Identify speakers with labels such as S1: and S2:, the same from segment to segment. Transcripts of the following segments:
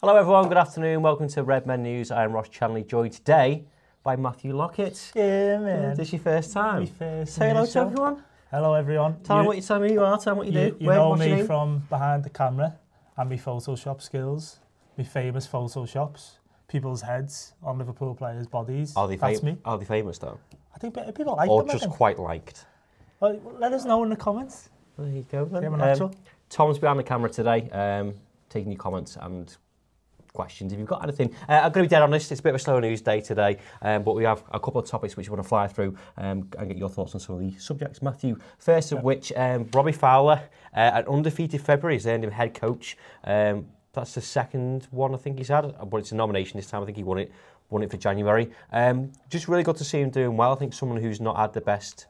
S1: Hello, everyone. Good afternoon. Welcome to Red Men News. I am Ross Chanley, joined today by Matthew Lockett.
S2: Yeah, man.
S1: This is your first time.
S2: My first
S1: Say hello to
S2: so-
S1: everyone.
S2: Hello, everyone.
S1: Tell them what you tell me who you are. Tell them what you,
S2: you,
S1: do.
S2: you
S1: Where-
S2: know me
S1: name?
S2: from behind the camera and my Photoshop skills, my famous Photoshops, people's heads on Liverpool players' bodies.
S1: Are they,
S2: That's me.
S1: are they famous though,
S2: I think people like
S1: or
S2: them. I
S1: just
S2: think.
S1: quite liked?
S2: Well, let us know in the comments.
S1: There you go. Then.
S2: Yeah, we're
S1: Um,
S2: natural.
S1: Tom's behind the camera today, um, taking your comments and questions if you've got anything. Uh, I'm going to be dead honest, it's a bit of a slow news day today, um, but we have a couple of topics which we want to fly through um, and get your thoughts on some of the subjects. Matthew, first of which, um, Robbie Fowler, uh, an undefeated February, has earned him head coach. Um, that's the second one I think he's had, uh, but it's a nomination this time. I think he won it won it for January. Um, just really good to see him doing well. I think someone who's not had the best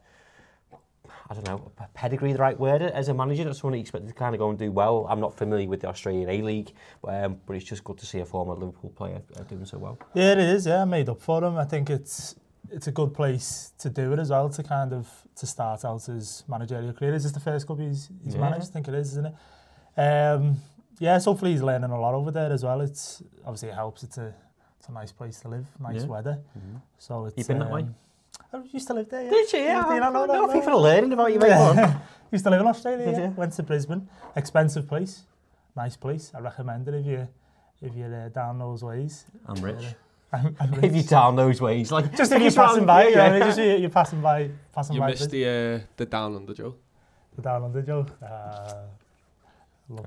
S1: I don't know, pedigree the right word as a manager? That's someone expected you expect to kind of go and do well. I'm not familiar with the Australian A-League, um, but it's just good to see a former Liverpool player uh, doing so well.
S2: Yeah, it is. Yeah, made up for him. I think it's it's a good place to do it as well, to kind of to start out his managerial career. Is this the first club he's, he's
S1: yeah.
S2: managed? I think it is, isn't it? Um, yeah, so hopefully he's learning a lot over there as well. It's Obviously it helps. It's a, it's a nice place to live, nice
S1: yeah.
S2: weather. Mm -hmm. So it's,
S1: You've been um, that way?
S2: Um, I used to live there, yeah.
S1: Did you? Yeah.
S2: I, I,
S1: no,
S2: no,
S1: for learning about you, mate. Yeah.
S2: used to live in Australia,
S1: Did
S2: yeah.
S1: You?
S2: Went to Brisbane. Expensive place. Nice place. I recommend it if you if you're uh, down those ways.
S1: I'm rich.
S2: I'm, I'm
S1: rich. if
S2: you're
S1: down those ways, like
S2: just if you're passing by,
S1: yeah,
S2: yeah. just you're, you're passing by, passing
S3: you
S2: by.
S3: You missed the uh, the down under Joe.
S2: The down under Joe. Uh,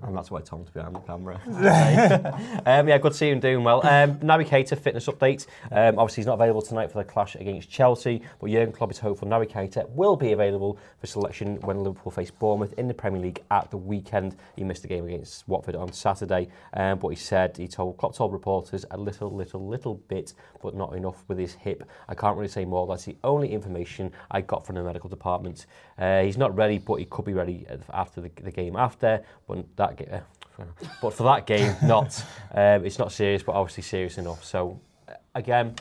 S1: And that's why Tom's behind the camera. um, yeah, good to see him doing well. Um, Naby Keita fitness update. Um, obviously, he's not available tonight for the clash against Chelsea, but Jurgen Klopp is hopeful Naby Keita will be available for selection when Liverpool face Bournemouth in the Premier League at the weekend. He missed the game against Watford on Saturday, um, but he said he told Klopp told reporters a little, little, little bit, but not enough with his hip. I can't really say more. That's the only information I got from the medical department. Uh, he's not ready, but he could be ready after the, the game after. But that ga- uh, but for that game, not. Um, it's not serious, but obviously serious enough. So uh, again,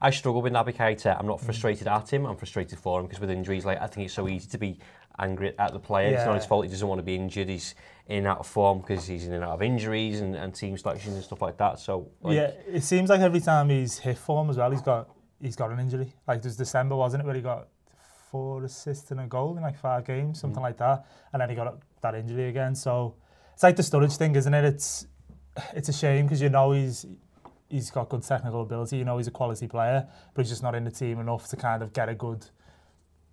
S1: I struggle with Naby Keita. I'm not frustrated at him. I'm frustrated for him because with injuries, like I think it's so easy to be angry at the player. It's not his fault. He doesn't want to be injured. He's in out of form because he's in and out of injuries and, and team selections and stuff like that. So like,
S2: yeah, it seems like every time he's hit form as well, he's got he's got an injury. Like there's December, wasn't it, where he got four assists and a goal in like five games, something mm. like that. And then he got that injury again. So it's like the Sturridge thing, isn't it? It's it's a shame because you know he's he's got good technical ability. You know he's a quality player, but he's just not in the team enough to kind of get a good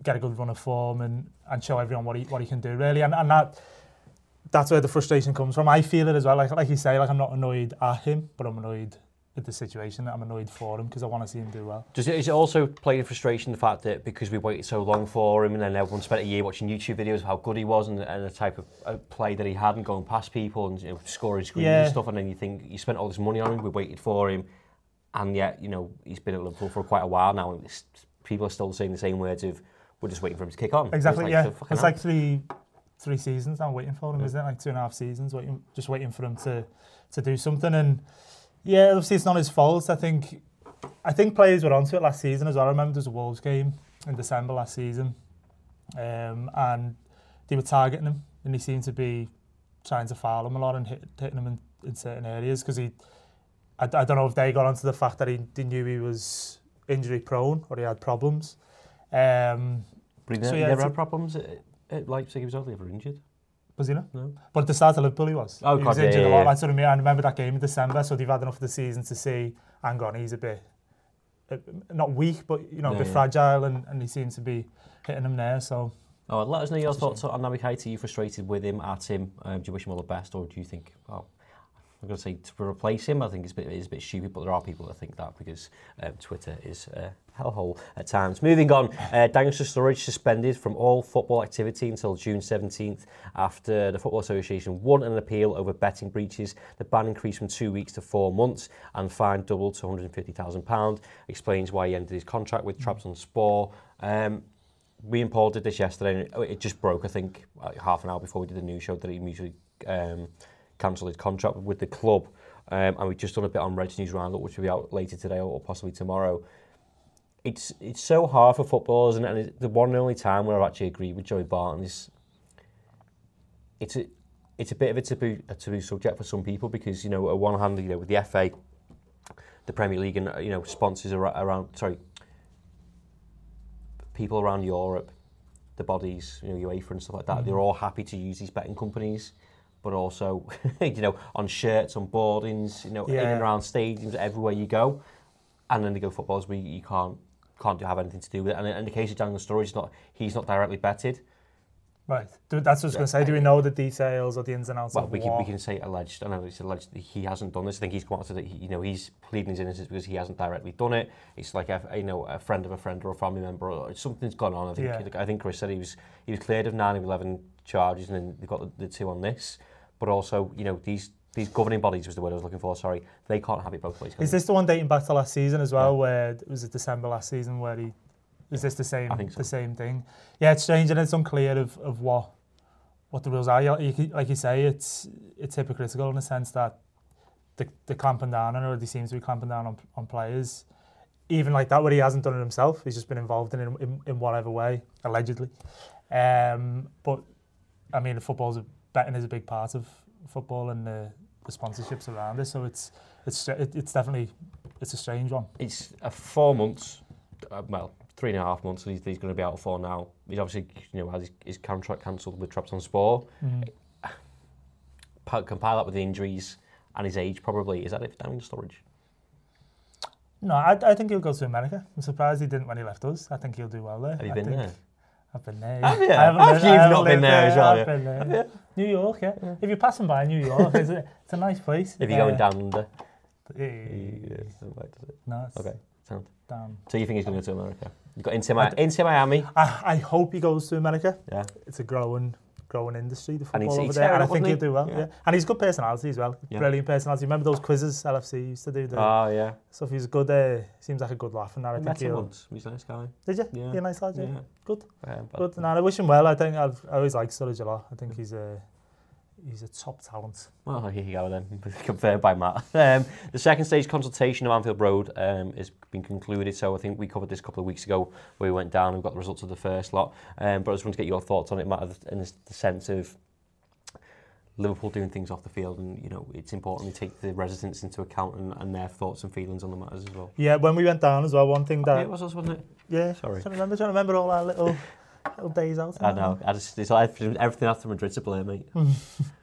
S2: get a good run of form and and show everyone what he what he can do really. And and that that's where the frustration comes from. I feel it as well. Like like you say, like I'm not annoyed at him, but I'm annoyed the situation. that I'm annoyed for him because I want to see him do well.
S1: Does it, is it also playing frustration the fact that because we waited so long for him and then everyone spent a year watching YouTube videos of how good he was and, and the type of play that he had and going past people and you know, scoring screens
S2: Yeah.
S1: and stuff and then you think you spent all this money on him, we waited for him and yet, you know, he's been at Liverpool for quite a while now and people are still saying the same words of we're just waiting for him to kick on.
S2: Exactly.
S1: It's
S2: yeah,
S1: so
S2: it's like three three seasons I'm waiting for him, isn't it? Like two and a half seasons, waiting just waiting for him to to do something. And Yeah, obviously it's not his fault. I think I think players were onto it last season as well. I remember there was a Wolves game in December last season um, and they were targeting him and he seemed to be trying to foul him a lot and hit, hitting him in, in certain areas because he I, I don't know if they got onto the fact that he, he knew he was injury prone or he had problems. Um,
S1: but he
S2: so, yeah,
S1: never had problems at, at Leipzig, he was only ever injured.
S2: Was he not? No. But at the start of Liverpool he was.
S1: Oh,
S2: he
S1: God,
S2: injured
S1: yeah,
S2: a lot. That's what I mean. I remember that game in December, so they've had enough of the season to see, hang on, he's a bit, uh, not weak, but, you know, no,
S1: a
S2: bit
S1: yeah.
S2: fragile, and, and he seems to be hitting him there, so...
S1: Oh, let us know your thoughts on Naby Keita. Are you frustrated with him, at him? Um, do you wish him all the best, or do you think, oh, I'm going to say to replace him, I think it's a bit, it's a bit stupid, but there are people that think that because um, Twitter is a hellhole at times. Moving on, uh, Daniel Sturridge suspended from all football activity until June 17th after the Football Association won an appeal over betting breaches. The ban increased from two weeks to four months and fine doubled to £150,000. Explains why he ended his contract with Trabzonspor. Um, we and Paul did this yesterday, and it just broke. I think half an hour before we did the news show that he immediately um, cancelled his contract with the club. Um, and we've just done a bit on Reds News Roundup, which will be out later today or possibly tomorrow. It's it's so hard for footballers, and, and it's the one and only time where I've actually agreed with Joey Barton is it's a it's a bit of a taboo a taboo subject for some people because you know on one hand you know with the FA, the Premier League, and you know sponsors ar- around sorry people around Europe, the bodies, you know, UEFA and stuff like that, they're all happy to use these betting companies, but also, you know, on shirts, on boardings, you know, in and around stadiums, everywhere you go. And then they go footballers where you can't can't have anything to do with it. And in the case of Daniel Sturridge, it's not he's not directly betted.
S2: right, Do- that's what I was going to say. Do we know the details or the ins and outs
S1: Well,
S2: of
S1: we can, we can say alleged. I know it's alleged that he hasn't done this. I think he's come out to that. You know, he's pleading his innocence because he hasn't directly done it. It's like a, you know a friend of a friend or a family member. Or something's gone on. I think.
S2: Yeah.
S1: I think Chris said he was he was cleared of nine of eleven charges, and then they've got the, the two on this. But also, you know, these these governing bodies was the word I was looking for. Sorry, they can't have it both ways.
S2: Is
S1: they?
S2: this the one dating back to last season as well, where it was it December last season where he? Is this the same?
S1: So.
S2: The same thing. Yeah, it's strange and it's unclear of, of what what the rules are. Like you say, it's it's hypocritical in the sense that the the clamping down on, or they seem to be clamping down on, on players, even like that where he hasn't done it himself. He's just been involved in it in, in whatever way, allegedly. Um, but I mean, football's a, betting is a big part of football and the, the sponsorships around it. So it's it's it's definitely it's a strange one.
S1: It's a four months, uh, well, three and a half months. He's, he's going to be out for now. He's obviously, you know, had his, his contract cancelled with Trabzonspor. Pa- Compile that with the injuries and his age, probably. Is that it for Daniel Sturridge?
S2: No, I, I think he'll go to America. I'm surprised he didn't when he left us. I think he'll do well there.
S1: Have you
S2: I
S1: been
S2: think-
S1: there?
S2: I've been there.
S1: Have you?
S2: I haven't
S1: Have
S2: lived-
S1: you? You've not been
S2: lived
S1: there as well,
S2: I've
S1: yeah.
S2: been there. New York, yeah. If you're passing by New York, it's a, it's a nice place.
S1: If you're going
S2: Uh,
S1: down under.
S2: eh, No, it's
S1: Okay, sound.
S2: down.
S1: So you think he's going to go to America? You got into, Mi- into Miami.
S2: I, I hope he goes to America.
S1: Yeah.
S2: It's a growing growing industry, the football over there, and I think he'll do well.
S1: Yeah.
S2: yeah. And he's a good personality as well,
S1: yeah.
S2: brilliant personality. Remember those quizzes LFC used to do? The,
S1: oh, yeah.
S2: So he's good, uh, seems like a good laugh and that, I,
S1: I
S2: think
S1: met
S2: he'll...
S1: once, he's a nice guy.
S2: Did you?
S1: Yeah.
S2: You're a nice lad, yeah.
S1: yeah.
S2: Good.
S1: Yeah, but...
S2: good. And I wish him well, I think I've, I always liked Sturridge a lot. I think he's a... Uh, he's a top talent.
S1: Well, here you go then, confirmed by Matt. Um, the second stage consultation of Anfield Road um, has been concluded, so I think we covered this a couple of weeks ago where we went down and got the results of the first lot. Um, but I just want to get your thoughts on it, Matt, in the sense of Liverpool doing things off the field and you know it's important to take the residents into account and, and their thoughts and feelings on the matters as well.
S2: Yeah, when we went down as well, one thing
S1: oh,
S2: that...
S1: Oh, yeah, it was us, wasn't it?
S2: Yeah,
S1: Sorry.
S2: trying to remember, trying to remember all our little, little days out.
S1: I know, I just, it's like everything after Madrid to blame, mate.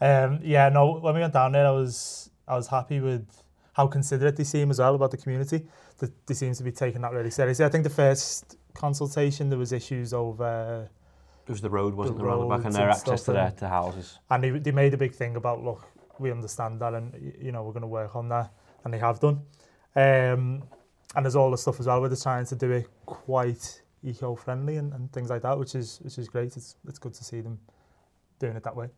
S2: Um, yeah, no, when we went down there, I was I was happy with how considerate they seem as well about the community. That they seem to be taking that really seriously. I think the first consultation there was issues over,
S1: It was the road, wasn't
S2: The
S1: the back, and their access to their to houses.
S2: and they, they made a big thing about look, we understand that, and you know we're going to work on that, and they have done. Um, and there's all the stuff as well where they're trying to do it quite eco-friendly and, and things like that, which is which is great. It's it's good to see them doing it that way.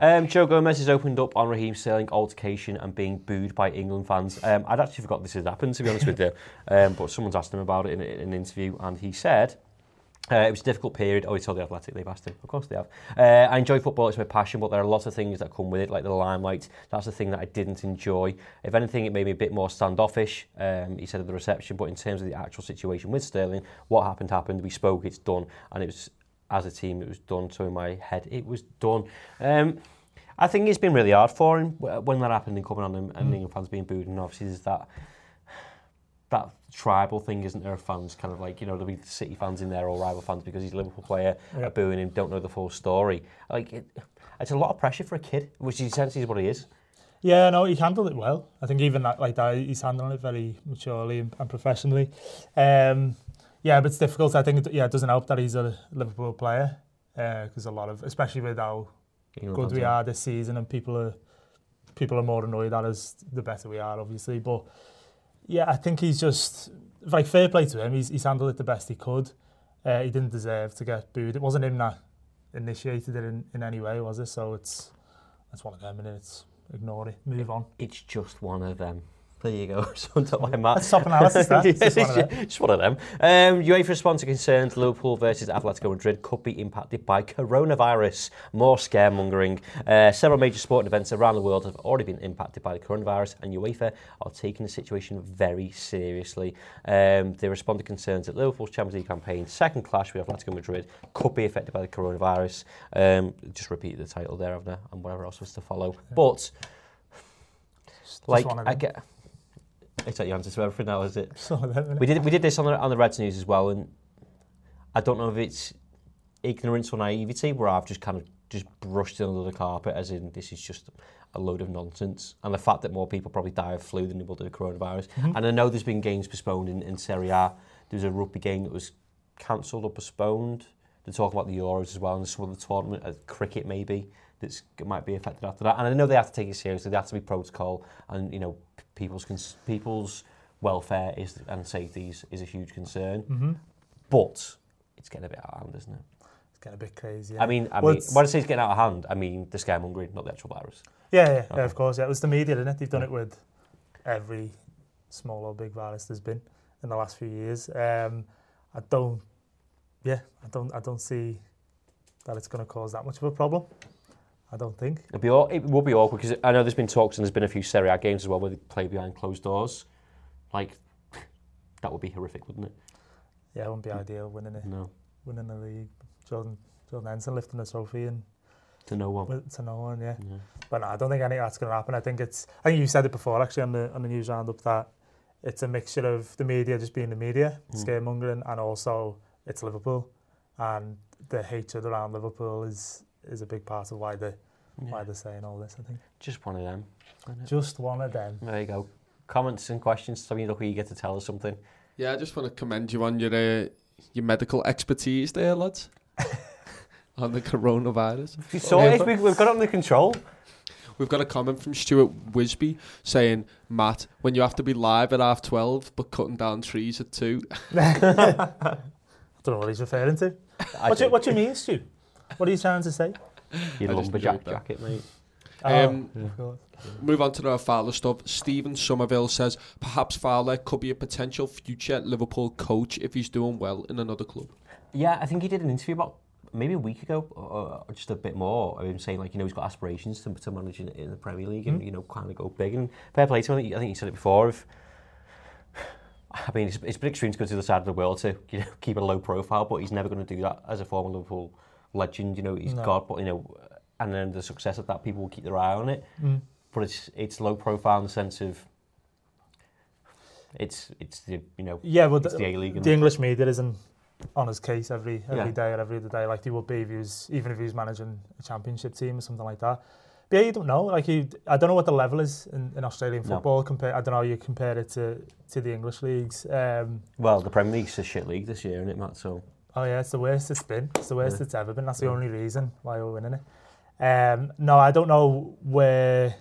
S1: Um, Joe Gomez has opened up on Raheem Sterling altercation and being booed by England fans. Um, I'd actually forgot this had happened, to be honest with you. Um, but someone's asked him about it in, in an interview, and he said uh, it was a difficult period. Oh, he told the Athletic they've asked him. Of course they have. Uh, I enjoy football; it's my passion, but there are lots of things that come with it, like the limelight. That's the thing that I didn't enjoy. If anything, it made me a bit more standoffish. Um, he said at the reception, but in terms of the actual situation with Sterling, what happened happened. We spoke. It's done, and it was as a team, it was done. So in my head, it was done. Um, I think it's been really hard for him when that happened and coming on and, and mm. England fans being booed. And obviously there's that that tribal thing, isn't there? Fans kind of like, you know, there'll be City fans in there or rival fans because he's a Liverpool player,
S2: yeah.
S1: are booing him, don't know the full story. Like, it, it's a lot of pressure for a kid, which is what he is.
S2: Yeah, no, he handled it well. I think even that, like that, he's handling it very maturely and, and professionally. Um, yeah, but it's difficult. I think, it, yeah, it doesn't help that he's a Liverpool player because a lot of, especially with how good we are this season, and people are people are more annoyed at us the better we are, obviously. But yeah, I think he's just like fair play to him. He's, he's handled it the best he could. Uh, he didn't deserve to get booed. It wasn't him that initiated it in, in any way, was it? So it's it's one of them, and it's ignore it, move on.
S1: It's just one of them. There you go. so don't mind
S2: That's top analysis, that.
S1: Yes,
S2: just one
S1: just one of them. Um, UEFA sponsor concerns Liverpool versus Atletico Madrid could be impacted by coronavirus. More scaremongering. Uh, several major sporting events around the world have already been impacted by the coronavirus, and UEFA are taking the situation very seriously. Um, they respond to concerns that Liverpool's Champions League campaign, second clash with Atletico Madrid, could be affected by the coronavirus. Um, just repeat the title there, haven't And whatever else was to follow. But,
S2: Just
S1: like, I get. it's took your answer to everything now, is it? We did we did this on the on the Reds news as well, and I don't know if it's ignorance or naivety where I've just kind of just brushed it under the carpet as in this is just a load of nonsense and the fact that more people probably die of flu than they will do coronavirus mm -hmm. and I know there's been games postponed in, in Serie A there was a rugby game that was cancelled or postponed They're talking about the Euros as well and some other tournament, uh, cricket maybe, that might be affected after that. And I know they have to take it seriously. There has to be protocol, and you know, people's people's welfare is and safety is, is a huge concern.
S2: Mm -hmm.
S1: But it's getting a bit out of hand, isn't it?
S2: It's getting a bit crazy. Yeah.
S1: I mean, I
S2: well,
S1: mean, when I say it's getting out of hand, I mean the scaremongering, not the actual virus.
S2: Yeah, yeah,
S1: okay.
S2: yeah of course. Yeah, it was the media, isn't it? They've done yeah. it with every small or big virus there's been in the last few years. Um, I don't yeah, I don't, I don't see that it's going to cause that much of a problem. I don't think.
S1: It'd be, aw- it will be awkward because I know there's been talks and there's been a few Serie A games as well where they play behind closed doors. Like, that would be horrific, wouldn't it?
S2: Yeah, it wouldn't be ideal winning it,
S1: No,
S2: winning the league. Jordan, Jordan Henderson lifting the trophy and
S1: to no one.
S2: to no one. Yeah.
S1: Yeah.
S2: But no, I don't think any of that's going to happen. I think it's. I think you said it before, actually, on the on the news roundup that it's a mixture of the media just being the media,
S1: Mm.
S2: scaremongering, and also it's Liverpool, and the hatred around Liverpool is is a big part of why they why they're saying all this. I think
S1: Just one of them.
S2: just one of them.
S1: There you go. Comments and questions. Tommy, look, you get to tell us something.
S3: Yeah, I just want to commend you on your uh, your medical expertise there, lads. on the coronavirus.
S1: You saw
S3: Yeah,
S1: it.
S3: but-
S1: We've, we've got it under control.
S3: We've got a comment from Stuart Wisby saying, Matt, when you have to be live at half 12 but cutting down trees at 2.
S2: don't know what he's referring to. what, do, what do you mean, Stu? What are you trying to say?
S1: Your lumberjack jacket, mate.
S2: Oh, um, yeah.
S3: Move on to the Fowler stuff. Stephen Somerville says perhaps Fowler could be a potential future Liverpool coach if he's doing well in another club.
S1: Yeah, I think he did an interview about maybe a week ago or, or just a bit more of him saying like you know he's got aspirations to, to manage in, in the Premier League and hmm. you know kind of go big and fair play to him. I think he said it before. If I mean, it's, it's a big to go to the side of the world to you know, keep a low profile, but he's never going to do that as a former Liverpool legend. You know, he's
S2: no.
S1: God, but you know, and then the success of that, people will keep their eye on it.
S2: Mm.
S1: But it's it's low profile in the sense of it's it's the you know
S2: yeah, well,
S1: the, the A League.
S2: The English media isn't on his case every every
S1: yeah.
S2: day or every other day like he would be if he was even if he was managing a championship team or something like that. But yeah, you don't know. Like you, I don't know what the level is in, in Australian
S1: No.
S2: football. Compare, I don't know how you compare it to to the English leagues. Um,
S1: Well, the Premier League's a shit league this year, isn't it, Matt? So
S2: oh yeah, it's the worst it's been. It's the worst
S1: Yeah.
S2: it's ever been. That's the only reason why we're winning it. Um, no, I don't know where.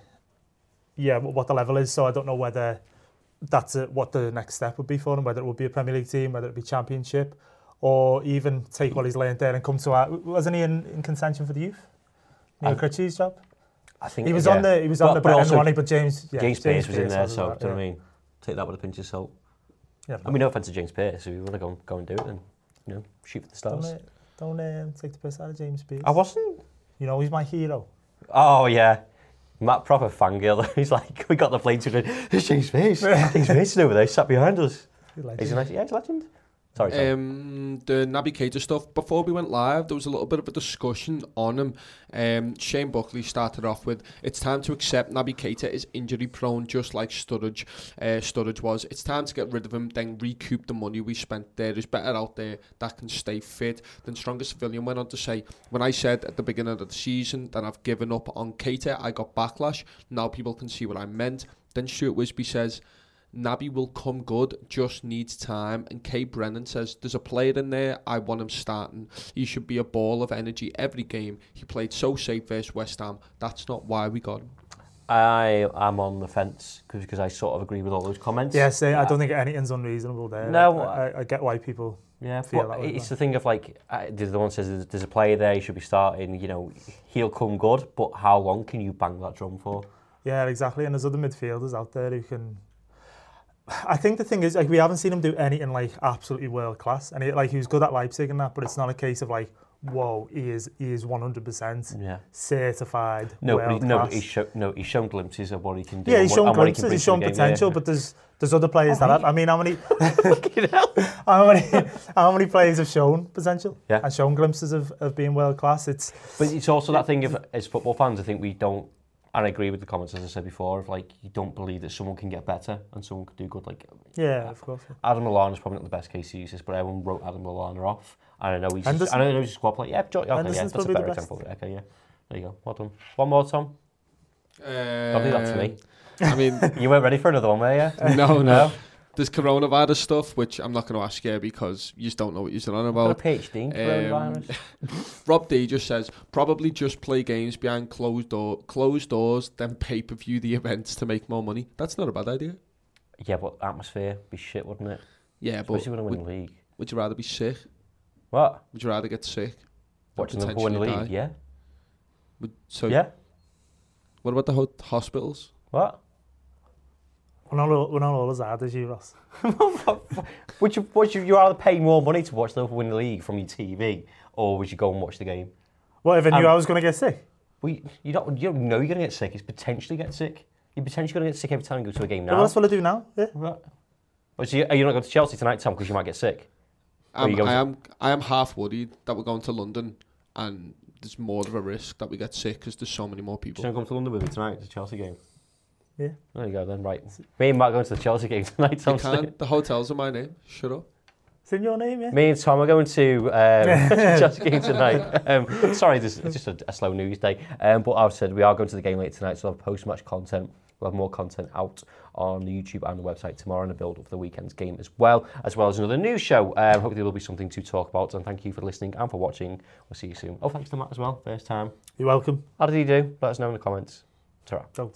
S2: Yeah, what the level is. So I don't know whether that's a, what the next step would be for him. Whether it would be a Premier League team, whether it be Championship, or even take what he's learned there and come to our. Wasn't he in, in contention for the youth? Neil Critchley's job.
S1: I think
S2: he was
S1: yeah.
S2: on the he was
S1: but, on
S2: the
S1: but also,
S2: one, but James yeah,
S1: James, James Pierce was in there, so
S2: that,
S1: do you know what I mean? Take that with a pinch of salt.
S2: Yeah,
S1: I mean, no offense to James Pierce. If you want to go go and do it, then you know, shoot for the stars.
S2: Don't, uh, don't um, take the piss out of James Pierce.
S1: I wasn't.
S2: You know, he's my hero.
S1: Oh yeah. Matt proper fangirl. he's like, we got the plane to James Pierce. James Pierce is over there, sat behind us.
S2: He's,
S1: he's a nice, yeah, he's a legend. Sorry, Tom.
S3: Um, the Naby Keita stuff. Before we went live, there was a little bit of a discussion on him. Um, Shane Buckley started off with, "It's time to accept Naby Keita is injury prone, just like Sturridge. Uh, Sturridge was. It's time to get rid of him, then recoup the money we spent. There. There is better out there that can stay fit." Then Strongest Civilian went on to say, "When I said at the beginning of the season that I've given up on Keita, I got backlash. Now people can see what I meant." Then Stuart Wisby says. Naby will come good, just needs time. And Kay Brennan says, There's a player in there, I want him starting. He should be a ball of energy every game. He played so safe versus West Ham. That's not why we got him.
S1: I am on the fence because I sort of agree with all those comments.
S2: Yeah, say, I don't think anything's unreasonable there.
S1: No,
S2: I, I, I get why people.
S1: Yeah,
S2: feel that way,
S1: it's the thing of like, uh, the the one says there's, there's a player there, he should be starting. You know, he'll come good, but how long can you bang that drum for?
S2: Yeah, exactly. And there's other midfielders out there who can. I think the thing is, like, we haven't seen him do anything like absolutely world class, and it, like he was good at Leipzig and that, but it's not a case of like, whoa, he is he is one
S1: hundred percent
S2: certified.
S1: No, world but he, no, but he's show, no, he's shown glimpses of what he can do.
S2: Yeah, he's shown
S1: what,
S2: glimpses,
S1: he
S2: he's shown potential, game,
S1: yeah.
S2: but there's there's other players oh, that have. I mean, how many? how many? How many players have shown potential?
S1: Yeah.
S2: and shown glimpses of, of being world class. It's.
S1: But it's also that thing of as football fans, I think we don't and I agree with the comments, as I said before, of like, you don't believe that someone can get better and someone could do good. Like,
S2: yeah, uh, of course.
S1: Adam Lallana is probably not the best case to use this, but everyone wrote Adam Lallana off. And I know he's,
S2: Henderson?
S1: I know he's a squad player. Yeah, Jo- okay, yeah, that's a
S2: probably the
S1: better
S2: best.
S1: example. Okay, yeah. There you go. Well done. One more, Tom.
S3: Uh, don't
S1: do that to me.
S3: I mean,
S1: You weren't ready for another one, were you?
S3: no, no. There's coronavirus stuff, which I'm not going to ask you because you just don't know what you're on
S1: I've got a
S3: about.
S1: PhD in coronavirus.
S3: Um, Rob D just says probably just play games behind closed door, closed doors, then pay per view the events to make more money. That's not a bad idea.
S1: yeah, but atmosphere be shit, wouldn't it?
S3: Yeah, but
S1: Especially when I win
S3: would,
S1: league.
S3: would you rather be sick?
S1: What?
S3: Would you rather get sick?
S1: Watching Liverpool win the league?
S3: die?
S1: Yeah.
S3: Would, so
S1: Yeah.
S3: what about the ho- hospitals?
S1: What?
S2: We're not all, we're not all as hard as you, Ross.
S1: would you would you you rather pay more money to watch Liverpool win the league from your TV, or would you go and watch the game?
S2: What if I knew
S1: Um,
S2: I was going to get sick?
S1: Well, you, you don't you don't know you're going to get sick. It's potentially get sick. You're potentially going to get sick every time you go to a game now.
S2: Well, that's what I do now. Yeah.
S1: Right. Well, so you, are you not going to Chelsea tonight, Tom, because you might get sick? Or you
S3: Um, I am I am half worried that we're going to London and there's more of a risk that we get sick because there's so many more
S1: Do you
S3: people.
S1: want to come to London with me tonight? It's a Chelsea game.
S2: Yeah.
S1: There you go then. Right. Me and Matt are going to the Chelsea game tonight.
S3: You
S1: Tom.
S3: can't. The hotels are my name. Shut up.
S2: It's in your name, yeah?
S1: Me and Tom are going to um, Chelsea game tonight. Um, sorry, this is just a, a slow news day. Um, but I've said we are going to the game later tonight, so we'll post-match content. We'll have more content out on the YouTube and the website tomorrow and a build up for the weekend's game as well, as well as another news show. Um, hopefully there'll be something to talk about. And thank you for listening and for watching. We'll see you soon. Oh, thanks to Matt as well. First time.
S2: You're welcome.
S1: How did he do? Let us know in the comments. Ta-ra.
S2: Don't.